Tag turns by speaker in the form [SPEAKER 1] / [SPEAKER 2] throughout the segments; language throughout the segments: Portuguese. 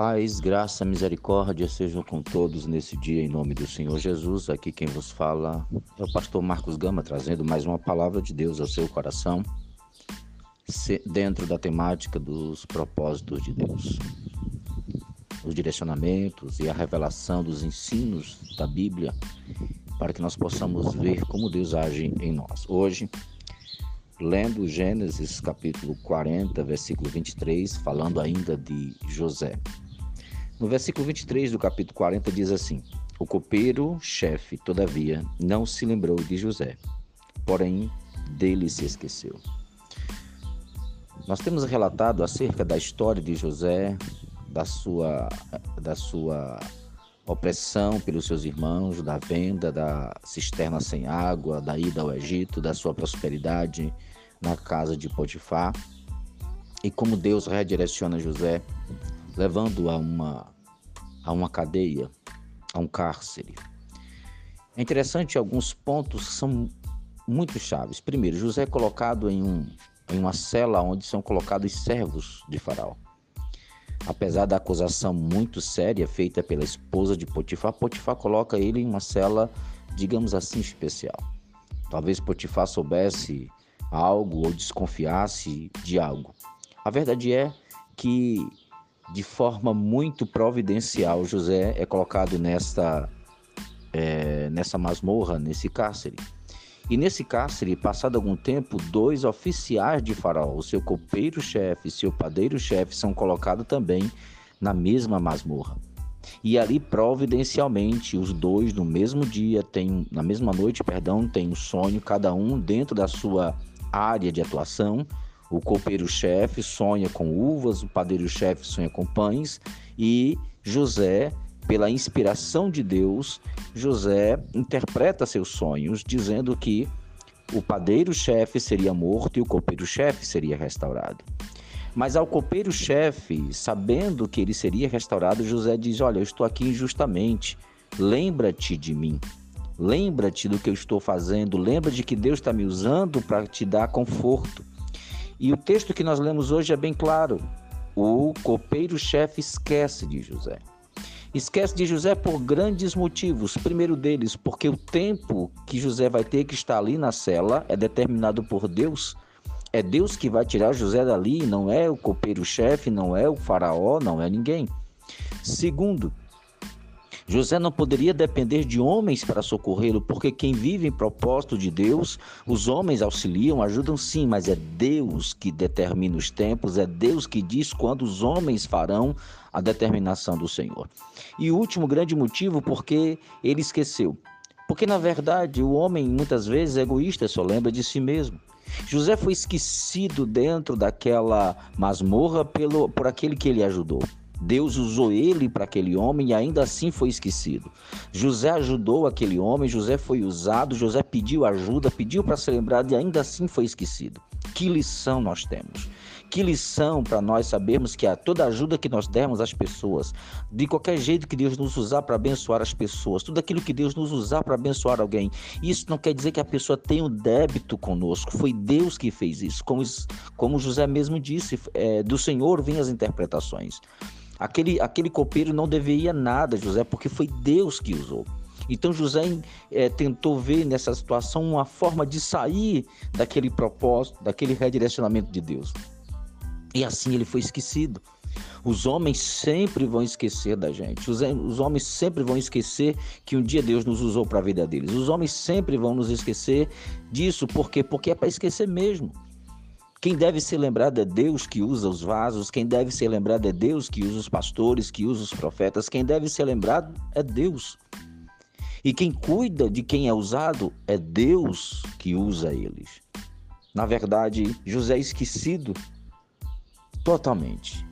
[SPEAKER 1] Paz, graça, misericórdia sejam com todos nesse dia em nome do Senhor Jesus. Aqui quem vos fala é o pastor Marcos Gama trazendo mais uma palavra de Deus ao seu coração, dentro da temática dos propósitos de Deus. Os direcionamentos e a revelação dos ensinos da Bíblia para que nós possamos ver como Deus age em nós. Hoje, lendo Gênesis capítulo 40, versículo 23, falando ainda de José. No versículo 23 do capítulo 40 diz assim: O copeiro, chefe, todavia, não se lembrou de José, porém dele se esqueceu. Nós temos relatado acerca da história de José, da sua, da sua opressão pelos seus irmãos, da venda da cisterna sem água, da ida ao Egito, da sua prosperidade na casa de Potifar, e como Deus redireciona José, levando-o a uma, a uma cadeia, a um cárcere. É interessante alguns pontos que são muito chaves. Primeiro, José é colocado em, um, em uma cela onde são colocados servos de Faraó. Apesar da acusação muito séria feita pela esposa de Potifar, Potifar coloca ele em uma cela, digamos assim, especial. Talvez Potifar soubesse algo ou desconfiasse de algo. A verdade é que, de forma muito providencial, José é colocado nesta, é, nessa masmorra, nesse cárcere. E nesse cárcere, passado algum tempo, dois oficiais de Faraó, o seu copeiro-chefe e seu padeiro-chefe, são colocados também na mesma masmorra. E ali, providencialmente, os dois no mesmo dia, tem, na mesma noite, perdão, tem um sonho, cada um dentro da sua área de atuação. O copeiro-chefe sonha com uvas, o padeiro-chefe sonha com pães e José pela inspiração de Deus, José interpreta seus sonhos, dizendo que o padeiro-chefe seria morto e o copeiro-chefe seria restaurado. Mas ao copeiro-chefe, sabendo que ele seria restaurado, José diz: Olha, eu estou aqui injustamente, lembra-te de mim. Lembra-te do que eu estou fazendo, lembra de que Deus está me usando para te dar conforto. E o texto que nós lemos hoje é bem claro. O copeiro-chefe esquece de José. Esquece de José por grandes motivos. Primeiro deles, porque o tempo que José vai ter que estar ali na cela é determinado por Deus. É Deus que vai tirar José dali, não é o copeiro-chefe, não é o faraó, não é ninguém. Segundo, José não poderia depender de homens para socorrê-lo, porque quem vive em propósito de Deus, os homens auxiliam, ajudam sim, mas é Deus que determina os tempos, é Deus que diz quando os homens farão a determinação do Senhor. E o último grande motivo, porque ele esqueceu. Porque na verdade o homem muitas vezes é egoísta, só lembra de si mesmo. José foi esquecido dentro daquela masmorra pelo, por aquele que ele ajudou. Deus usou ele para aquele homem e ainda assim foi esquecido. José ajudou aquele homem, José foi usado, José pediu ajuda, pediu para ser lembrado e ainda assim foi esquecido. Que lição nós temos? Que lição para nós sabermos que a toda ajuda que nós dermos às pessoas, de qualquer jeito que Deus nos usar para abençoar as pessoas, tudo aquilo que Deus nos usar para abençoar alguém, isso não quer dizer que a pessoa tenha um débito conosco. Foi Deus que fez isso. Como, como José mesmo disse, é, do Senhor vêm as interpretações. Aquele, aquele copeiro não deveria nada, José, porque foi Deus que usou. Então José é, tentou ver nessa situação uma forma de sair daquele propósito, daquele redirecionamento de Deus. E assim ele foi esquecido. Os homens sempre vão esquecer da gente. Os, os homens sempre vão esquecer que um dia Deus nos usou para a vida deles. Os homens sempre vão nos esquecer disso. Por quê? Porque é para esquecer mesmo. Quem deve ser lembrado é Deus que usa os vasos, quem deve ser lembrado é Deus que usa os pastores, que usa os profetas, quem deve ser lembrado é Deus. E quem cuida de quem é usado é Deus que usa eles. Na verdade, José é esquecido totalmente.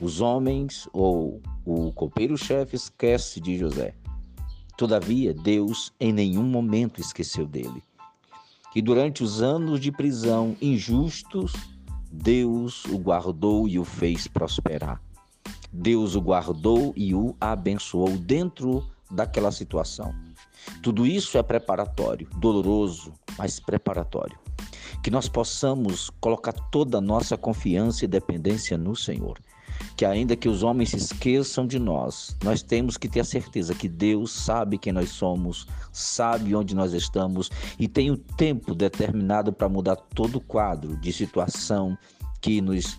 [SPEAKER 1] Os homens ou o copeiro-chefe esquece de José. Todavia, Deus em nenhum momento esqueceu dele que durante os anos de prisão injustos, Deus o guardou e o fez prosperar. Deus o guardou e o abençoou dentro daquela situação. Tudo isso é preparatório, doloroso, mas preparatório. Que nós possamos colocar toda a nossa confiança e dependência no Senhor. Que ainda que os homens se esqueçam de nós, nós temos que ter a certeza que Deus sabe quem nós somos, sabe onde nós estamos e tem o tempo determinado para mudar todo o quadro de situação que nos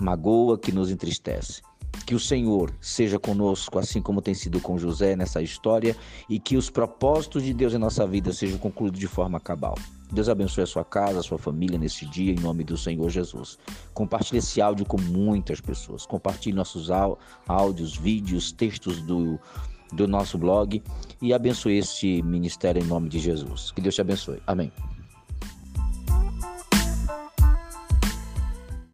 [SPEAKER 1] magoa, que nos entristece. Que o Senhor seja conosco, assim como tem sido com José nessa história, e que os propósitos de Deus em nossa vida sejam concluídos de forma cabal. Deus abençoe a sua casa, a sua família nesse dia, em nome do Senhor Jesus. Compartilhe esse áudio com muitas pessoas. Compartilhe nossos áudios, vídeos, textos do, do nosso blog e abençoe esse ministério em nome de Jesus. Que Deus te abençoe. Amém.